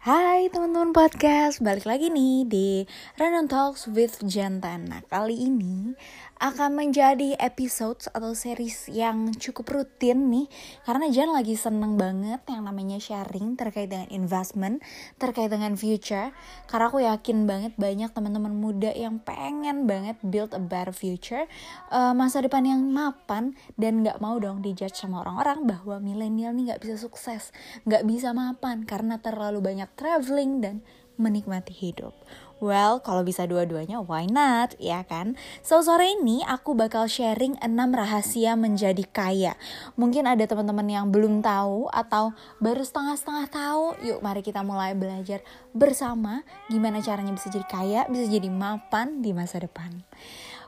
Hai teman-teman podcast, balik lagi nih di Random Talks with Jantan Nah kali ini akan menjadi episode atau series yang cukup rutin nih Karena Jan lagi seneng banget yang namanya sharing terkait dengan investment, terkait dengan future Karena aku yakin banget banyak teman-teman muda yang pengen banget build a better future uh, Masa depan yang mapan dan gak mau dong dijudge sama orang-orang bahwa milenial nih gak bisa sukses, gak bisa mapan karena terlalu banyak traveling dan menikmati hidup. Well, kalau bisa dua-duanya, why not? Ya kan? So, sore ini aku bakal sharing 6 rahasia menjadi kaya. Mungkin ada teman-teman yang belum tahu atau baru setengah-setengah tahu. Yuk, mari kita mulai belajar bersama gimana caranya bisa jadi kaya, bisa jadi mapan di masa depan.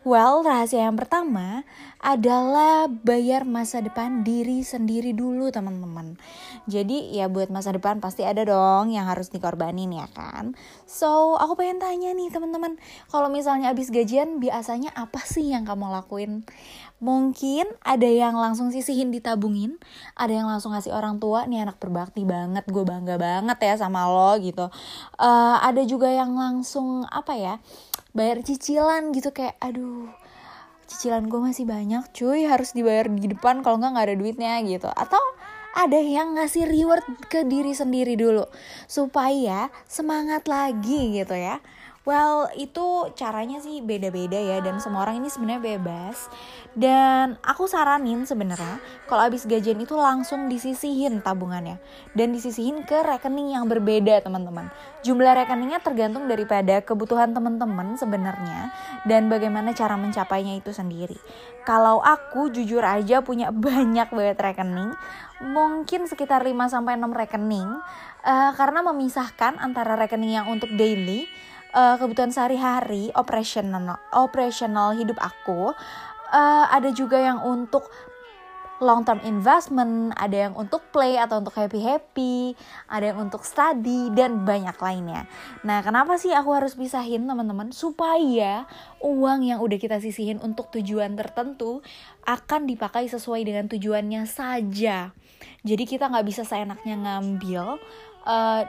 Well, rahasia yang pertama adalah bayar masa depan diri sendiri dulu teman-teman. Jadi ya buat masa depan pasti ada dong yang harus dikorbanin ya kan. So aku pengen tanya nih teman-teman, kalau misalnya abis gajian biasanya apa sih yang kamu lakuin? Mungkin ada yang langsung sisihin ditabungin, ada yang langsung ngasih orang tua, nih anak berbakti banget, gue bangga banget ya sama lo gitu. Uh, ada juga yang langsung apa ya? Bayar cicilan gitu kayak aduh cicilan gue masih banyak cuy harus dibayar di depan kalau nggak nggak ada duitnya gitu. Atau ada yang ngasih reward ke diri sendiri dulu supaya semangat lagi gitu ya Well, itu caranya sih beda-beda ya dan semua orang ini sebenarnya bebas. Dan aku saranin sebenarnya kalau habis gajian itu langsung disisihin tabungannya dan disisihin ke rekening yang berbeda, teman-teman. Jumlah rekeningnya tergantung daripada kebutuhan teman-teman sebenarnya dan bagaimana cara mencapainya itu sendiri. Kalau aku jujur aja punya banyak banget rekening, mungkin sekitar 5 sampai 6 rekening uh, karena memisahkan antara rekening yang untuk daily uh, kebutuhan sehari-hari operational operational hidup aku uh, ada juga yang untuk long term investment, ada yang untuk play atau untuk happy happy, ada yang untuk study dan banyak lainnya. Nah, kenapa sih aku harus pisahin teman-teman? Supaya uang yang udah kita sisihin untuk tujuan tertentu akan dipakai sesuai dengan tujuannya saja. Jadi kita nggak bisa seenaknya ngambil uh,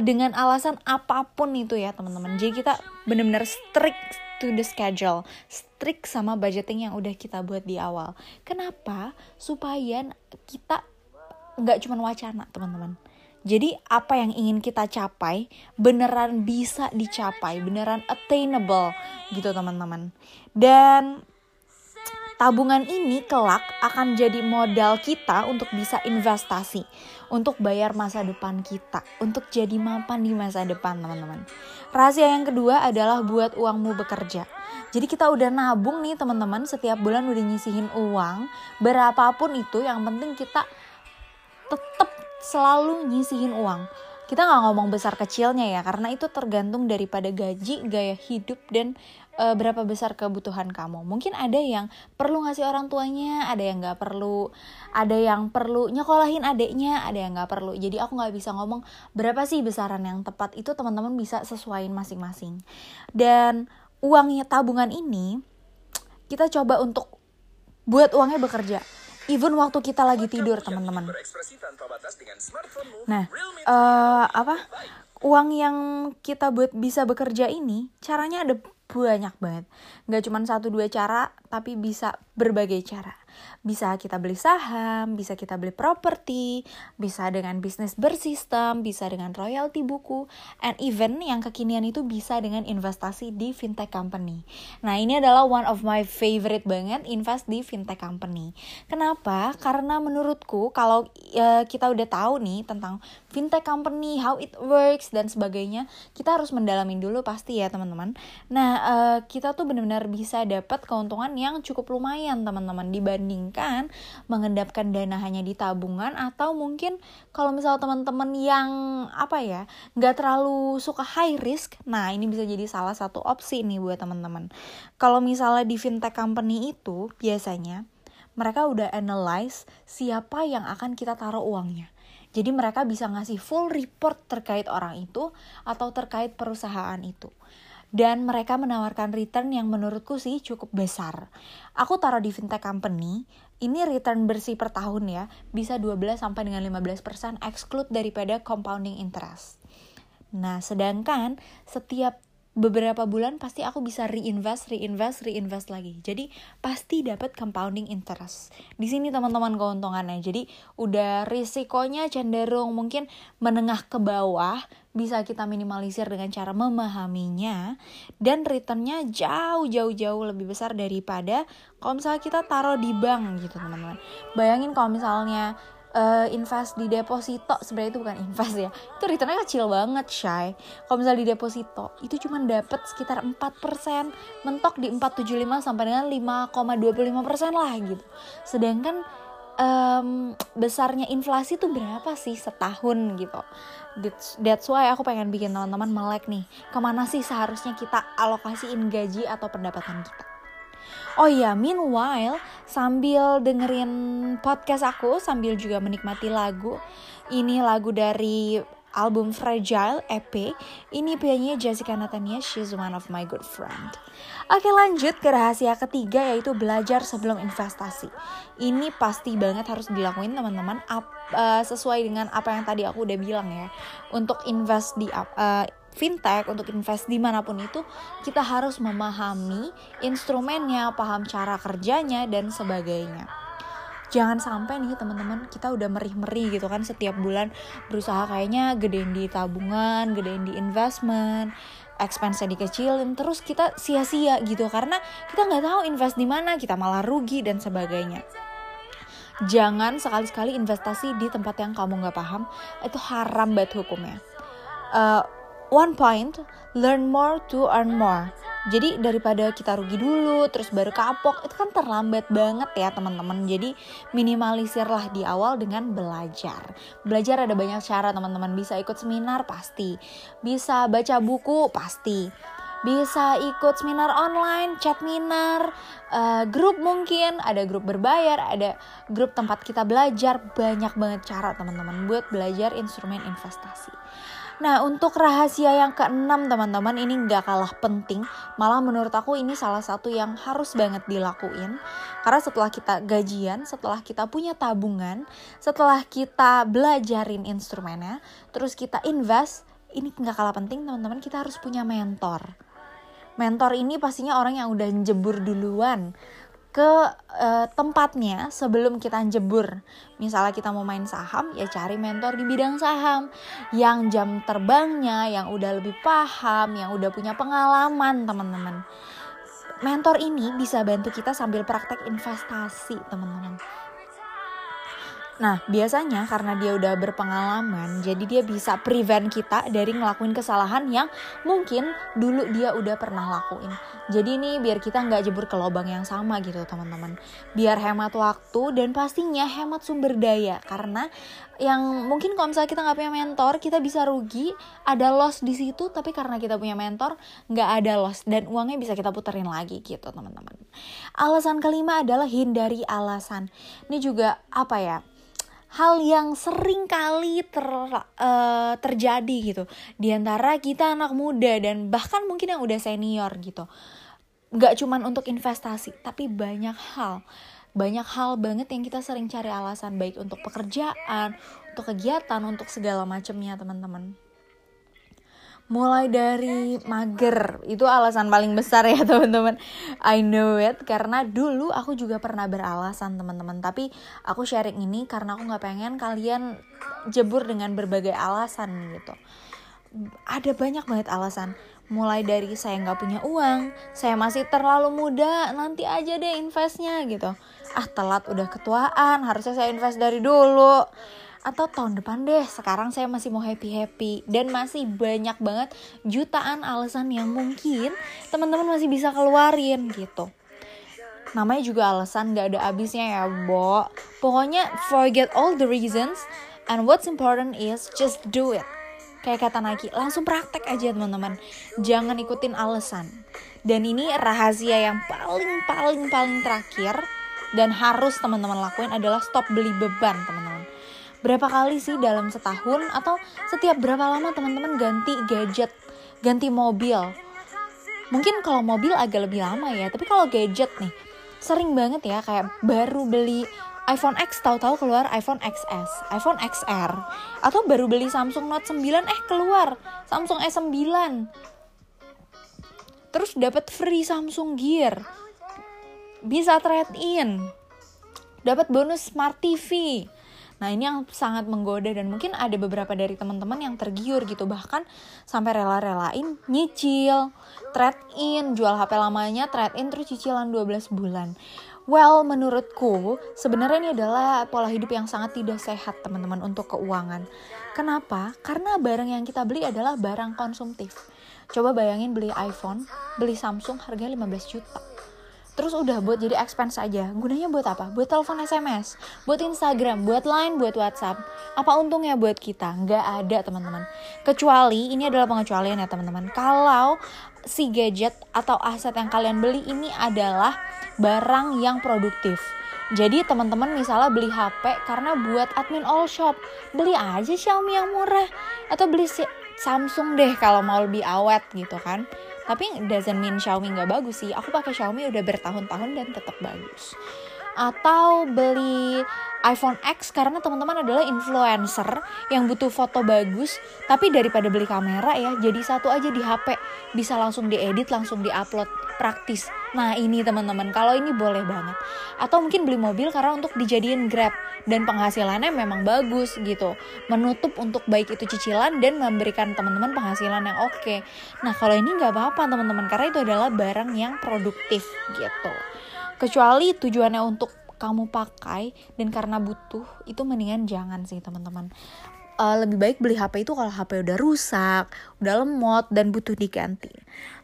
dengan alasan apa pun itu ya teman-teman. Jadi kita benar-benar strict to the schedule. Strict sama budgeting yang udah kita buat di awal. Kenapa? Supaya kita nggak cuma wacana teman-teman. Jadi apa yang ingin kita capai beneran bisa dicapai, beneran attainable gitu teman-teman. Dan tabungan ini kelak akan jadi modal kita untuk bisa investasi, untuk bayar masa depan kita, untuk jadi mapan di masa depan teman-teman. Rahasia yang kedua adalah buat uangmu bekerja. Jadi kita udah nabung nih teman-teman, setiap bulan udah nyisihin uang, berapapun itu yang penting kita tetap selalu nyisihin uang kita nggak ngomong besar kecilnya ya karena itu tergantung daripada gaji gaya hidup dan e, berapa besar kebutuhan kamu? Mungkin ada yang perlu ngasih orang tuanya ada yang nggak perlu. Ada yang perlu nyekolahin adiknya ada yang nggak perlu. Jadi aku nggak bisa ngomong berapa sih besaran yang tepat. Itu teman-teman bisa sesuaiin masing-masing. Dan uangnya tabungan ini kita coba untuk buat uangnya bekerja. Even waktu kita lagi tidur teman-teman. Nah, uh, apa? Uang yang kita buat bisa bekerja ini caranya ada banyak banget. Gak cuma satu dua cara, tapi bisa berbagai cara. Bisa kita beli saham, bisa kita beli properti, bisa dengan bisnis bersistem, bisa dengan royalti buku, and even yang kekinian itu bisa dengan investasi di fintech company. Nah ini adalah one of my favorite banget invest di fintech company. Kenapa? Karena menurutku kalau uh, kita udah tahu nih tentang fintech company, how it works dan sebagainya, kita harus mendalamin dulu pasti ya teman-teman. Nah uh, kita tuh benar-benar bisa dapat keuntungan yang cukup lumayan teman-teman mengendapkan dana hanya di tabungan atau mungkin kalau misal teman-teman yang apa ya nggak terlalu suka high risk nah ini bisa jadi salah satu opsi nih buat teman-teman. Kalau misalnya di fintech company itu biasanya mereka udah analyze siapa yang akan kita taruh uangnya. Jadi mereka bisa ngasih full report terkait orang itu atau terkait perusahaan itu. Dan mereka menawarkan return yang menurutku sih cukup besar. Aku taruh di fintech company ini return bersih per tahun ya, bisa 12 sampai dengan 15% exclude daripada compounding interest. Nah, sedangkan setiap beberapa bulan pasti aku bisa reinvest, reinvest, reinvest lagi. Jadi pasti dapat compounding interest. Di sini teman-teman keuntungannya. Jadi udah risikonya cenderung mungkin menengah ke bawah bisa kita minimalisir dengan cara memahaminya dan returnnya jauh jauh jauh lebih besar daripada kalau misalnya kita taruh di bank gitu teman-teman. Bayangin kalau misalnya uh, invest di deposito. Sebenarnya itu bukan invest ya. Itu returnnya kecil banget shy kalau misalnya di deposito itu cuma dapat sekitar 4% mentok di 475 sampai dengan 5,25% lah gitu. Sedangkan um, besarnya inflasi tuh berapa sih setahun gitu? That's, that's why aku pengen bikin teman-teman melek nih. Ke mana sih seharusnya kita alokasiin gaji atau pendapatan kita Oh iya, meanwhile sambil dengerin podcast aku sambil juga menikmati lagu. Ini lagu dari album Fragile EP. Ini penyanyi Jessica Natania, she's one of my good friend. Oke lanjut ke rahasia ketiga yaitu belajar sebelum investasi. Ini pasti banget harus dilakuin teman-teman uh, sesuai dengan apa yang tadi aku udah bilang ya. Untuk invest di uh, fintech untuk invest di mana pun itu kita harus memahami instrumennya paham cara kerjanya dan sebagainya. Jangan sampai nih teman-teman kita udah merih-merih gitu kan setiap bulan berusaha kayaknya gedein di tabungan gedein di investment expense dikecilin terus kita sia-sia gitu karena kita nggak tahu invest di mana kita malah rugi dan sebagainya. Jangan sekali-sekali investasi di tempat yang kamu nggak paham itu haram banget hukumnya. Uh, one point, learn more to earn more. Jadi daripada kita rugi dulu terus baru kapok itu kan terlambat banget ya teman-teman. Jadi minimalisirlah di awal dengan belajar. Belajar ada banyak cara teman-teman. Bisa ikut seminar pasti. Bisa baca buku pasti. Bisa ikut seminar online, chat minar, uh, grup mungkin, ada grup berbayar, ada grup tempat kita belajar, banyak banget cara teman-teman buat belajar instrumen investasi. Nah untuk rahasia yang keenam teman-teman ini nggak kalah penting. Malah menurut aku ini salah satu yang harus banget dilakuin. Karena setelah kita gajian, setelah kita punya tabungan Setelah kita belajarin instrumennya Terus kita invest Ini nggak kalah penting teman-teman kita harus punya mentor. Mentor ini pastinya orang yang udah jebur duluan ke uh, tempatnya sebelum kita jebur. Misalnya kita mau main saham, ya cari mentor di bidang saham yang jam terbangnya, yang udah lebih paham, yang udah punya pengalaman, teman-teman. Mentor ini bisa bantu kita sambil praktek investasi, teman-teman. Nah, biasanya karena dia udah berpengalaman, jadi dia bisa prevent kita dari ngelakuin kesalahan yang mungkin dulu dia udah pernah lakuin. Jadi ini biar kita nggak jebur ke lubang yang sama gitu teman-teman. Biar hemat waktu dan pastinya hemat sumber daya. Karena yang mungkin kalau misalnya kita nggak punya mentor, kita bisa rugi, ada loss di situ. Tapi karena kita punya mentor, nggak ada loss dan uangnya bisa kita puterin lagi gitu teman-teman. Alasan kelima adalah hindari alasan. Ini juga apa ya? Hal yang sering kali ter, uh, terjadi gitu. Di antara kita anak muda dan bahkan mungkin yang udah senior gitu. Nggak cuman untuk investasi tapi banyak hal. Banyak hal banget yang kita sering cari alasan baik untuk pekerjaan untuk kegiatan untuk segala macamnya teman-teman mulai dari mager. Itu alasan paling besar ya teman-teman. I know it. Karena dulu aku juga pernah beralasan teman-teman. Tapi aku sharing ini karena aku nggak pengen kalian jebur dengan berbagai alasan gitu. Ada banyak banget alasan. Mulai dari saya nggak punya uang saya masih terlalu muda nanti aja deh investnya gitu. Ah telat udah ketuaan harusnya saya invest dari dulu atau tahun depan deh sekarang saya masih mau happy happy dan masih banyak banget jutaan alasan yang mungkin teman-teman masih bisa keluarin gitu. Namanya juga alasan gak ada habisnya ya bo. Pokoknya forget all the reasons and what's important is just do it. Kayak kata Naki langsung praktek aja teman-teman. Jangan ikutin alasan. Dan ini rahasia yang paling paling paling terakhir dan harus teman-teman lakuin adalah stop beli beban teman-teman berapa kali sih dalam setahun atau setiap berapa lama teman-teman ganti gadget, ganti mobil. Mungkin kalau mobil agak lebih lama ya, tapi kalau gadget nih, sering banget ya kayak baru beli iPhone X tahu-tahu keluar iPhone XS, iPhone XR, atau baru beli Samsung Note 9 eh keluar Samsung S9. Terus dapat free Samsung Gear. Bisa trade in. Dapat bonus Smart TV. Nah ini yang sangat menggoda dan mungkin ada beberapa dari teman-teman yang tergiur gitu bahkan sampai rela-relain nyicil, trade in, jual HP lamanya, trade in terus cicilan 12 bulan. Well, menurutku sebenarnya ini adalah pola hidup yang sangat tidak sehat teman-teman untuk keuangan. Kenapa? Karena barang yang kita beli adalah barang konsumtif. Coba bayangin beli iPhone, beli Samsung harganya 15 juta. Terus udah buat jadi expense aja. Gunanya buat apa? Buat telepon SMS, buat Instagram, buat Line, buat WhatsApp. Apa untungnya buat kita? Nggak ada teman-teman. Kecuali, ini adalah pengecualian ya teman-teman. Kalau si gadget atau aset yang kalian beli ini adalah barang yang produktif. Jadi teman-teman misalnya beli HP karena buat admin all shop, beli aja Xiaomi yang murah atau beli Samsung deh kalau mau lebih awet gitu kan. Tapi doesn't mean Xiaomi nggak bagus sih. Aku pakai Xiaomi udah bertahun-tahun dan tetap bagus. Atau beli iPhone X karena teman-teman adalah influencer yang butuh foto bagus tapi daripada beli kamera ya jadi satu aja di HP bisa langsung diedit langsung diupload praktis. Nah ini teman-teman kalau ini boleh banget. Atau mungkin beli mobil karena untuk dijadiin grab. Dan penghasilannya memang bagus gitu. Menutup untuk baik itu cicilan dan memberikan teman-teman penghasilan yang oke. Nah kalau ini nggak apa-apa teman-teman karena itu adalah barang yang produktif gitu. Kecuali tujuannya untuk kamu pakai dan karena butuh itu mendingan jangan sih teman-teman uh, lebih baik beli HP itu kalau HP udah rusak, udah lemot dan butuh diganti.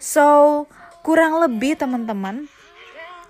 So, kurang lebih teman-teman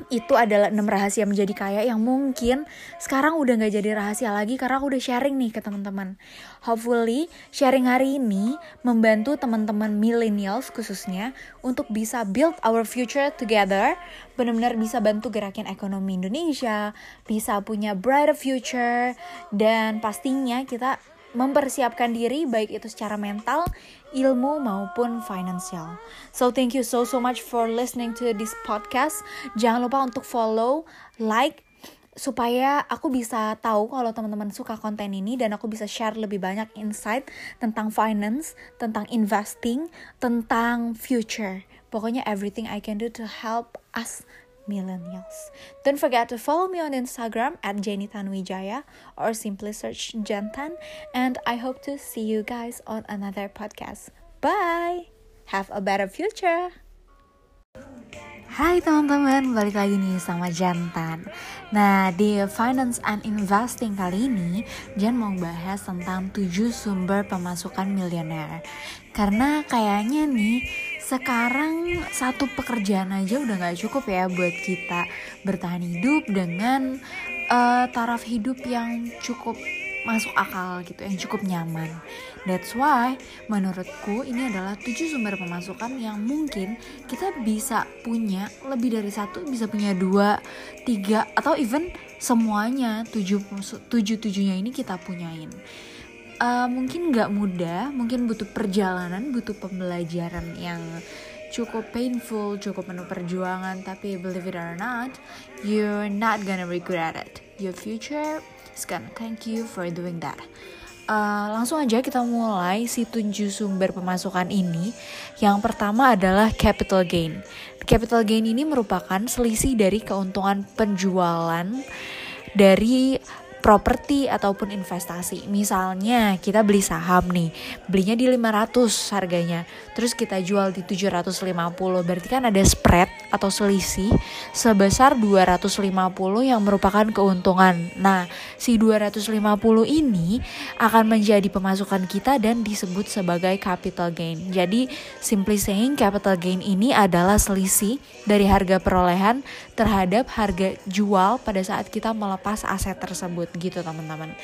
itu adalah 6 rahasia menjadi kaya yang mungkin sekarang udah gak jadi rahasia lagi karena aku udah sharing nih ke teman-teman. Hopefully sharing hari ini membantu teman-teman millennials khususnya untuk bisa build our future together, benar-benar bisa bantu gerakin ekonomi Indonesia, bisa punya brighter future dan pastinya kita mempersiapkan diri baik itu secara mental, ilmu maupun finansial. So thank you so so much for listening to this podcast. Jangan lupa untuk follow, like supaya aku bisa tahu kalau teman-teman suka konten ini dan aku bisa share lebih banyak insight tentang finance, tentang investing, tentang future. Pokoknya everything I can do to help us millennials. Don't forget to follow me on Instagram at Jenny Tanwijaya or simply search Jantan. And I hope to see you guys on another podcast. Bye! Have a better future! Hai teman-teman, balik lagi nih sama Jantan Nah di Finance and Investing kali ini Jan mau bahas tentang 7 sumber pemasukan miliuner Karena kayaknya nih sekarang satu pekerjaan aja udah gak cukup ya buat kita bertahan hidup dengan uh, taraf hidup yang cukup masuk akal gitu, yang cukup nyaman. That's why menurutku ini adalah tujuh sumber pemasukan yang mungkin kita bisa punya lebih dari satu, bisa punya dua, tiga, atau even semuanya tujuh tujuh tujuhnya ini kita punyain uh, mungkin nggak mudah, mungkin butuh perjalanan, butuh pembelajaran yang cukup painful, cukup penuh perjuangan, tapi believe it or not, you're not gonna regret it. Your future is gonna thank you for doing that. Uh, langsung aja kita mulai si tujuh sumber pemasukan ini. Yang pertama adalah capital gain. Capital gain ini merupakan selisih dari keuntungan penjualan dari properti ataupun investasi. Misalnya kita beli saham nih, belinya di 500 harganya, terus kita jual di 750, berarti kan ada spread atau selisih sebesar 250 yang merupakan keuntungan. Nah, si 250 ini akan menjadi pemasukan kita dan disebut sebagai capital gain. Jadi, simply saying capital gain ini adalah selisih dari harga perolehan terhadap harga jual pada saat kita melepas aset tersebut gitu teman-teman.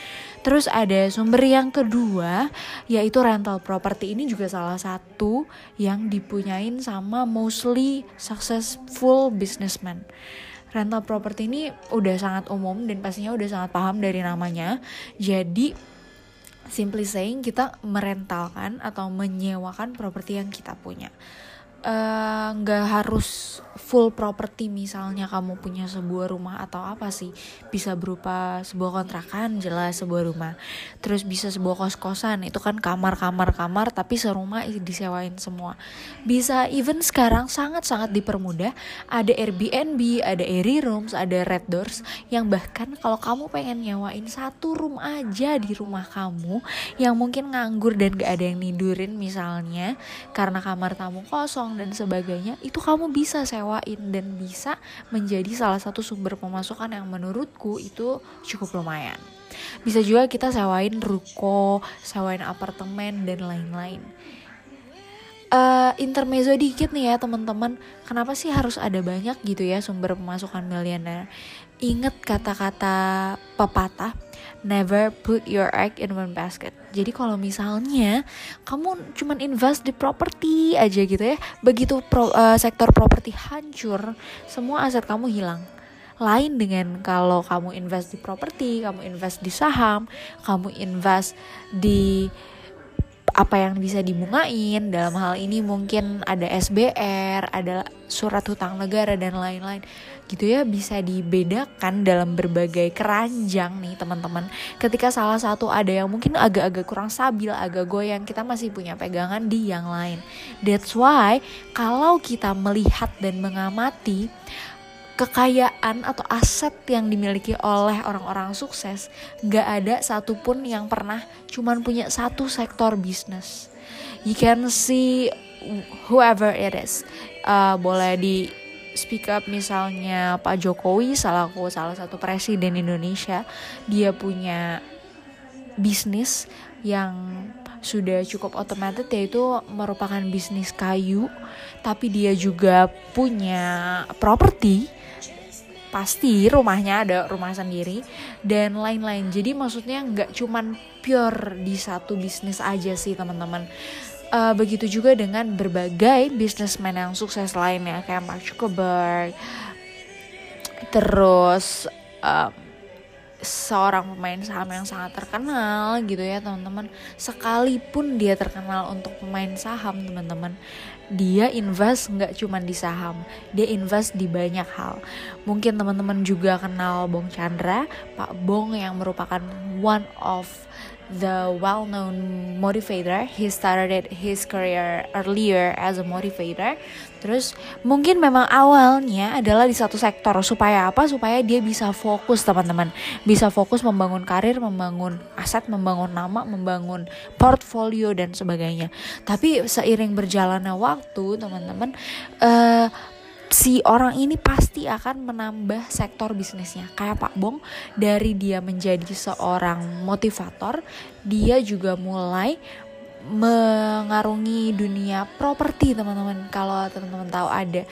Terus ada sumber yang kedua yaitu rental property ini juga salah satu yang dipunyain sama mostly successful businessman. Rental property ini udah sangat umum dan pastinya udah sangat paham dari namanya. Jadi simply saying kita merentalkan atau menyewakan properti yang kita punya eh, nggak uh, harus full property misalnya kamu punya sebuah rumah atau apa sih bisa berupa sebuah kontrakan jelas sebuah rumah. Terus bisa sebuah kos kosan itu kan kamar kamar tapi serumah disewain semua. Bisa even sekarang sangat sangat dipermudah. Ada Airbnb ada Airy Rooms ada Red Doors yang bahkan kalau kamu pengen nyewain satu room aja di rumah kamu yang mungkin nganggur dan gak ada yang nidurin misalnya karena kamar tamu kosong dan sebagainya itu kamu bisa sewa sewain dan bisa menjadi salah satu sumber pemasukan yang menurutku itu cukup lumayan. Bisa juga kita sewain ruko, sewain apartemen dan lain-lain. Uh, intermezzo dikit nih ya teman-teman, kenapa sih harus ada banyak gitu ya sumber pemasukan miliuner? Ingat kata-kata pepatah, never put your egg in one basket. Jadi kalau misalnya kamu cuman invest di properti aja gitu ya, begitu pro, uh, sektor properti hancur, semua aset kamu hilang. Lain dengan kalau kamu invest di properti, kamu invest di saham, kamu invest di apa yang bisa dibungain. Dalam hal ini mungkin ada SBR, ada surat hutang negara dan lain-lain. Gitu ya bisa dibedakan dalam berbagai keranjang nih teman-teman. Ketika salah satu ada yang mungkin agak-agak kurang stabil agak goyang kita masih punya pegangan di yang lain. That's why kalau kita melihat dan mengamati kekayaan atau aset yang dimiliki oleh orang-orang sukses gak ada satupun yang pernah cuman punya satu sektor bisnis. You can see whoever it is. Uh, boleh di speak up misalnya Pak Jokowi selaku salah satu presiden Indonesia. Dia punya bisnis yang sudah cukup otomatis yaitu merupakan bisnis kayu tapi dia juga punya properti pasti rumahnya ada rumah sendiri dan lain-lain. Jadi maksudnya nggak cuman pure di satu bisnis aja sih teman-teman. Uh, begitu juga dengan berbagai bisnismen yang sukses lainnya kayak Mark Zuckerberg. Terus uh, seorang pemain saham yang sangat terkenal gitu ya teman-teman. Sekalipun dia terkenal untuk pemain saham teman-teman dia invest nggak cuma di saham dia invest di banyak hal mungkin teman-teman juga kenal Bong Chandra Pak Bong yang merupakan one of the well-known motivator. He started his career earlier as a motivator. Terus mungkin memang awalnya adalah di satu sektor supaya apa? Supaya dia bisa fokus teman-teman, bisa fokus membangun karir, membangun aset, membangun nama, membangun portfolio dan sebagainya. Tapi seiring berjalannya waktu teman-teman, uh, si orang ini pasti akan menambah sektor bisnisnya. Kayak Pak Bong, dari dia menjadi seorang motivator, dia juga mulai mengarungi dunia properti teman-teman. Kalau teman-teman tahu ada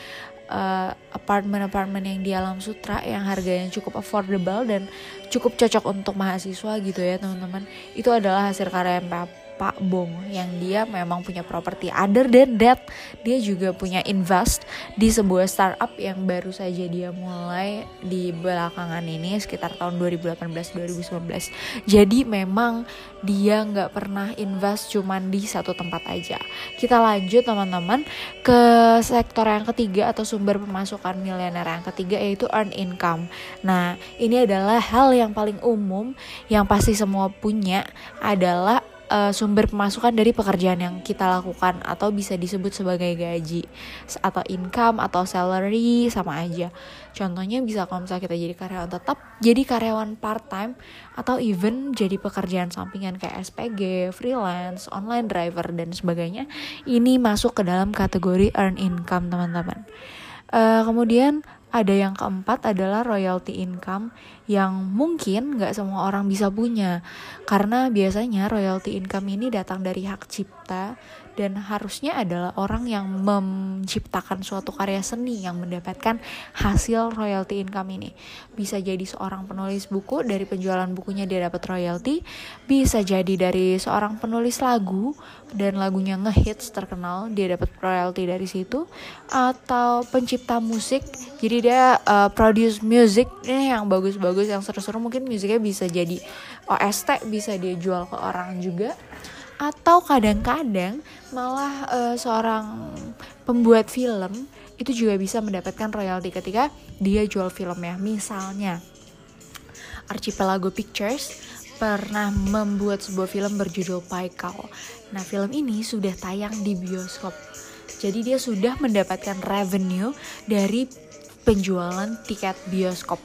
uh, apartemen-apartemen yang di alam sutra yang harganya cukup affordable dan cukup cocok untuk mahasiswa gitu ya teman-teman. Itu adalah hasil karya Pak Pak Bong yang dia memang punya properti. Other than that, dia juga punya invest di sebuah startup yang baru saja dia mulai di belakangan ini sekitar tahun 2018-2019. Jadi memang dia nggak pernah invest cuman di satu tempat aja. Kita lanjut teman-teman ke sektor yang ketiga atau sumber pemasukan miliuner yang ketiga yaitu earn income. Nah ini adalah hal yang paling umum yang pasti semua punya adalah uh, sumber pemasukan dari pekerjaan yang kita lakukan atau bisa disebut sebagai gaji atau income atau salary sama aja. Contohnya bisa kalau misalnya kita jadi karyawan tetap, jadi karyawan part time atau even jadi pekerjaan sampingan kayak SPG, freelance, online driver dan sebagainya. Ini masuk ke dalam kategori earn income teman-teman. Uh, kemudian ada yang keempat adalah royalty income yang mungkin nggak semua orang bisa punya. Karena biasanya royalty income ini datang dari hak cipta dan harusnya adalah orang yang menciptakan suatu karya seni yang mendapatkan hasil royalty income ini. Bisa jadi seorang penulis buku dari penjualan bukunya dia dapat royalty, bisa jadi dari seorang penulis lagu dan lagunya ngehits terkenal dia dapat royalty dari situ. Atau pencipta musik jadi dia uh, produce music ini yang bagus-bagus yang seru-seru. Mungkin musiknya bisa jadi OST bisa dia jual ke orang juga atau kadang-kadang malah uh, seorang pembuat film itu juga bisa mendapatkan royalti ketika dia jual filmnya. Misalnya Archipelago Pictures pernah membuat sebuah film berjudul Paikal. Nah, film ini sudah tayang di bioskop. Jadi dia sudah mendapatkan revenue dari penjualan tiket bioskop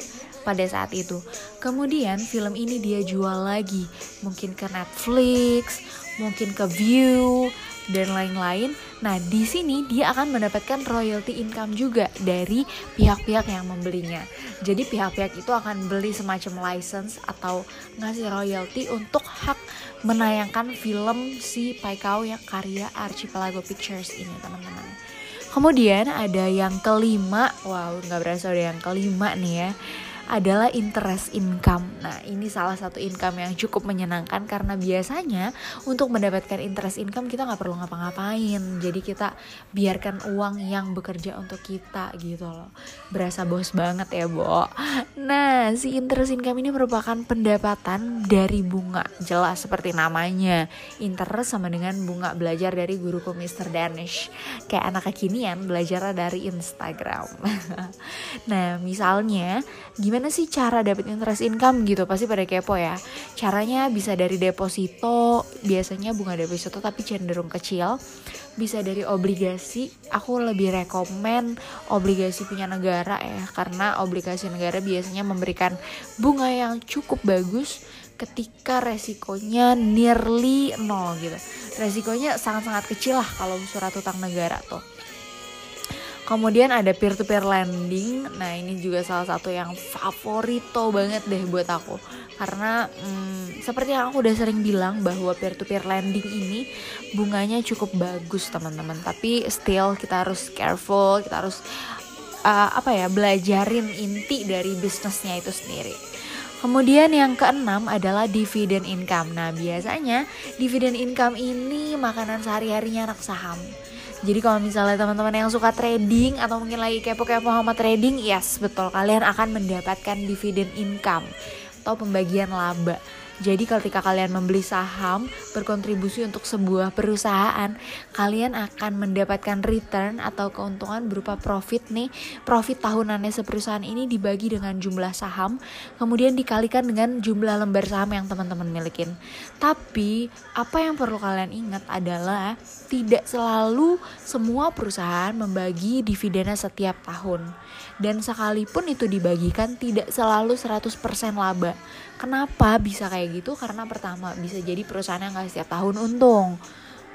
pada saat itu. Kemudian film ini dia jual lagi, mungkin ke Netflix, mungkin ke View dan lain-lain. Nah, di sini dia akan mendapatkan royalty income juga dari pihak-pihak yang membelinya. Jadi pihak-pihak itu akan beli semacam license atau ngasih royalty untuk hak menayangkan film si Paikau yang karya Archipelago Pictures ini, teman-teman. Kemudian ada yang kelima, wow nggak berasa ada yang kelima nih ya adalah interest income. Nah, ini salah satu income yang cukup menyenangkan karena biasanya untuk mendapatkan interest income kita nggak perlu ngapa-ngapain. Jadi kita biarkan uang yang bekerja untuk kita gitu loh. Berasa bos banget ya, Bo. Nah, si interest income ini merupakan pendapatan dari bunga. Jelas seperti namanya. Interest sama dengan bunga belajar dari guruku Mr. Danish. Kayak anak kekinian belajar dari Instagram. nah, misalnya gimana gimana sih cara dapat interest income gitu? Pasti pada kepo ya. Caranya bisa dari deposito biasanya bunga deposito tapi cenderung kecil. Bisa dari obligasi aku lebih rekomen obligasi punya negara ya karena obligasi negara biasanya memberikan bunga yang cukup bagus ketika resikonya nearly nol gitu. Resikonya sangat-sangat kecil lah kalau surat utang negara tuh Kemudian ada peer to peer lending. Nah, ini juga salah satu yang favorito banget deh buat aku. Karena hmm, seperti yang aku udah sering bilang bahwa peer to peer lending ini bunganya cukup bagus, teman-teman. Tapi still kita harus careful, kita harus uh, apa ya, belajarin inti dari bisnisnya itu sendiri. Kemudian yang keenam adalah dividend income. Nah, biasanya dividend income ini makanan sehari-harinya anak saham jadi kalau misalnya teman-teman yang suka trading atau mungkin lagi kepo-kepo sama trading, yes betul kalian akan mendapatkan dividen income atau pembagian laba. Jadi ketika kalian membeli saham berkontribusi untuk sebuah perusahaan, kalian akan mendapatkan return atau keuntungan berupa profit nih. Profit tahunannya seperusahaan ini dibagi dengan jumlah saham, kemudian dikalikan dengan jumlah lembar saham yang teman-teman milikin. Tapi apa yang perlu kalian ingat adalah tidak selalu semua perusahaan membagi dividennya setiap tahun. Dan sekalipun itu dibagikan tidak selalu 100% laba. Kenapa bisa kayak gitu? Karena pertama bisa jadi perusahaan yang gak setiap tahun untung.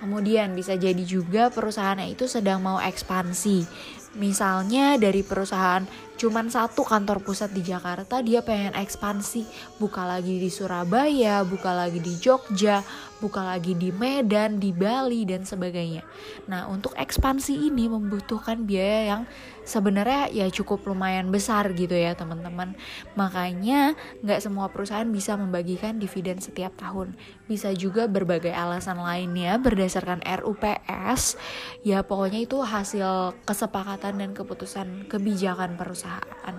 Kemudian bisa jadi juga perusahaannya itu sedang mau ekspansi. Misalnya dari perusahaan cuman satu kantor pusat di Jakarta dia pengen ekspansi buka lagi di Surabaya buka lagi di Jogja buka lagi di Medan di Bali dan sebagainya. Nah untuk ekspansi ini membutuhkan biaya yang sebenarnya ya cukup lumayan besar gitu ya teman-teman. Makanya nggak semua perusahaan bisa membagikan dividen setiap tahun. Bisa juga berbagai alasan lainnya berdasarkan RUPS ya pokoknya itu hasil kesepakatan dan keputusan kebijakan perusahaan.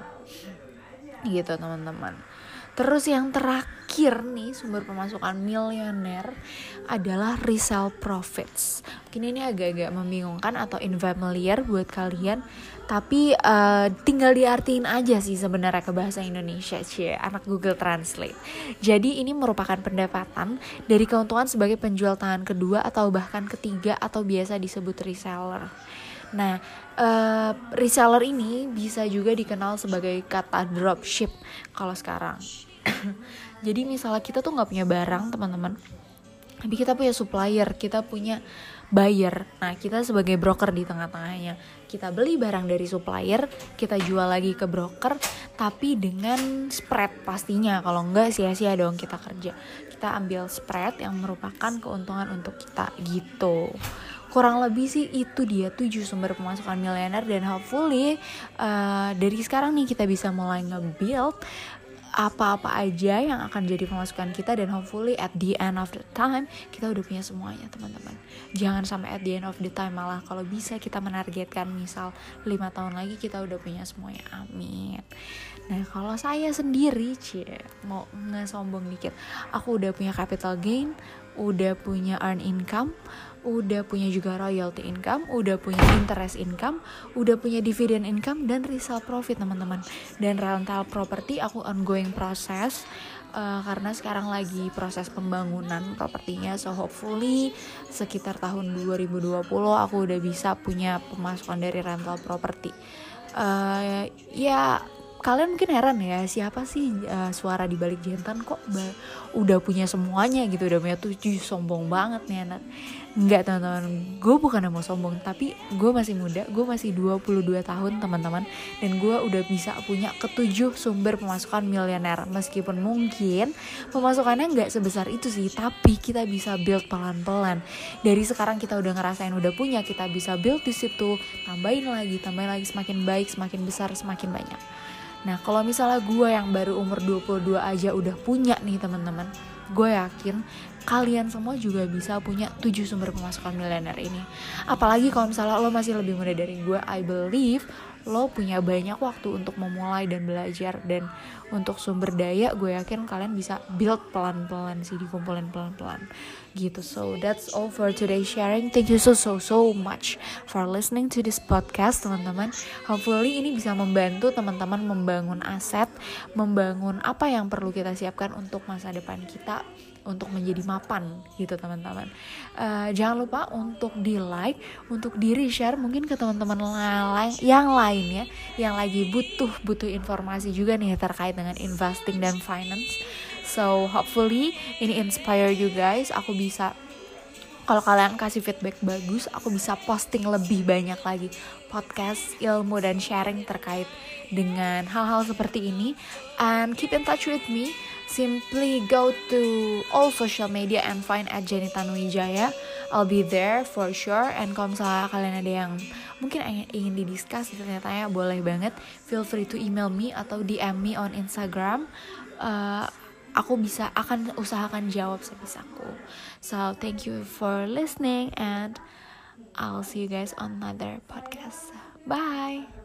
Gitu teman-teman terus yang terakhir nih sumber pemasukan miliuner adalah resell profits. Mungkin ini agak-agak membingungkan atau infamiliar buat kalian tapi uh, tinggal diartiin aja sih sebenarnya ke bahasa Indonesia cie anak Google Translate. Jadi ini merupakan pendapatan dari keuntungan sebagai penjual tangan kedua atau bahkan ketiga atau biasa disebut reseller. Nah, uh, reseller ini bisa juga dikenal sebagai kata dropship kalau sekarang. Jadi misalnya kita tuh nggak punya barang teman-teman, tapi kita punya supplier, kita punya buyer. Nah, kita sebagai broker di tengah-tengahnya. Kita beli barang dari supplier, kita jual lagi ke broker, tapi dengan spread pastinya. Kalau enggak sia-sia dong kita kerja. Kita ambil spread yang merupakan keuntungan untuk kita gitu kurang lebih sih itu dia tujuh sumber pemasukan miliuner dan hopefully uh, dari sekarang nih kita bisa mulai nge-build apa-apa aja yang akan jadi pemasukan kita dan hopefully at the end of the time kita udah punya semuanya teman-teman. Jangan sampai at the end of the time malah kalau bisa kita menargetkan misal lima tahun lagi kita udah punya semuanya. Amin. Nah kalau saya sendiri cie mau nggak sombong dikit. Aku udah punya capital gain udah punya earn income udah punya juga royalty income, udah punya interest income, udah punya dividend income dan resale profit teman-teman. Dan rental property aku ongoing proses uh, karena sekarang lagi proses pembangunan propertinya so hopefully sekitar tahun 2020 aku udah bisa punya pemasukan dari rental property uh, ya kalian mungkin heran ya siapa sih uh, suara di balik jantan kok udah punya semuanya gitu udah punya tujuh sombong banget nih anak. Enggak teman-teman, gue bukan mau sombong Tapi gue masih muda, gue masih 22 tahun teman-teman Dan gue udah bisa punya ketujuh sumber pemasukan miliuner Meskipun mungkin pemasukannya nggak sebesar itu sih Tapi kita bisa build pelan-pelan. Dari sekarang kita udah ngerasain udah punya Kita bisa build di situ Tambahin lagi, tambahin lagi semakin baik, semakin besar, semakin banyak Nah kalau misalnya gue yang baru umur 22 aja udah punya nih teman-teman gue yakin kalian semua juga bisa punya tujuh sumber pemasukan miliuner ini. Apalagi kalau misalnya lo masih lebih muda dari gue, I believe lo punya banyak waktu untuk memulai dan belajar dan untuk sumber daya gue yakin kalian bisa build pelan-pelan sih dikumpulin pelan-pelan gitu. So that's all for today sharing. Thank you so so so much for listening to this podcast teman-teman. Hopefully ini bisa membantu teman-teman membangun aset membangun apa yang perlu kita siapkan untuk masa depan kita untuk menjadi mapan gitu teman-teman. Uh, jangan lupa untuk di like untuk di share mungkin ke teman-teman yang lain ya yang lagi butuh butuh informasi juga nih terkait dengan investing dan finance so hopefully ini inspire you guys aku bisa kalau kalian kasih feedback bagus, aku bisa posting lebih banyak lagi podcast, ilmu, dan sharing terkait dengan hal-hal seperti ini. And keep in touch with me simply go to all social media and find at Jenny Tanuwijaya. I'll be there for sure. And kalau misalnya kalian ada yang mungkin ingin didiskus ternyata ya boleh banget. Feel free to email me atau DM me on Instagram. Uh, aku bisa akan usahakan jawab sebisaku. So thank you for listening and I'll see you guys on another podcast. Bye.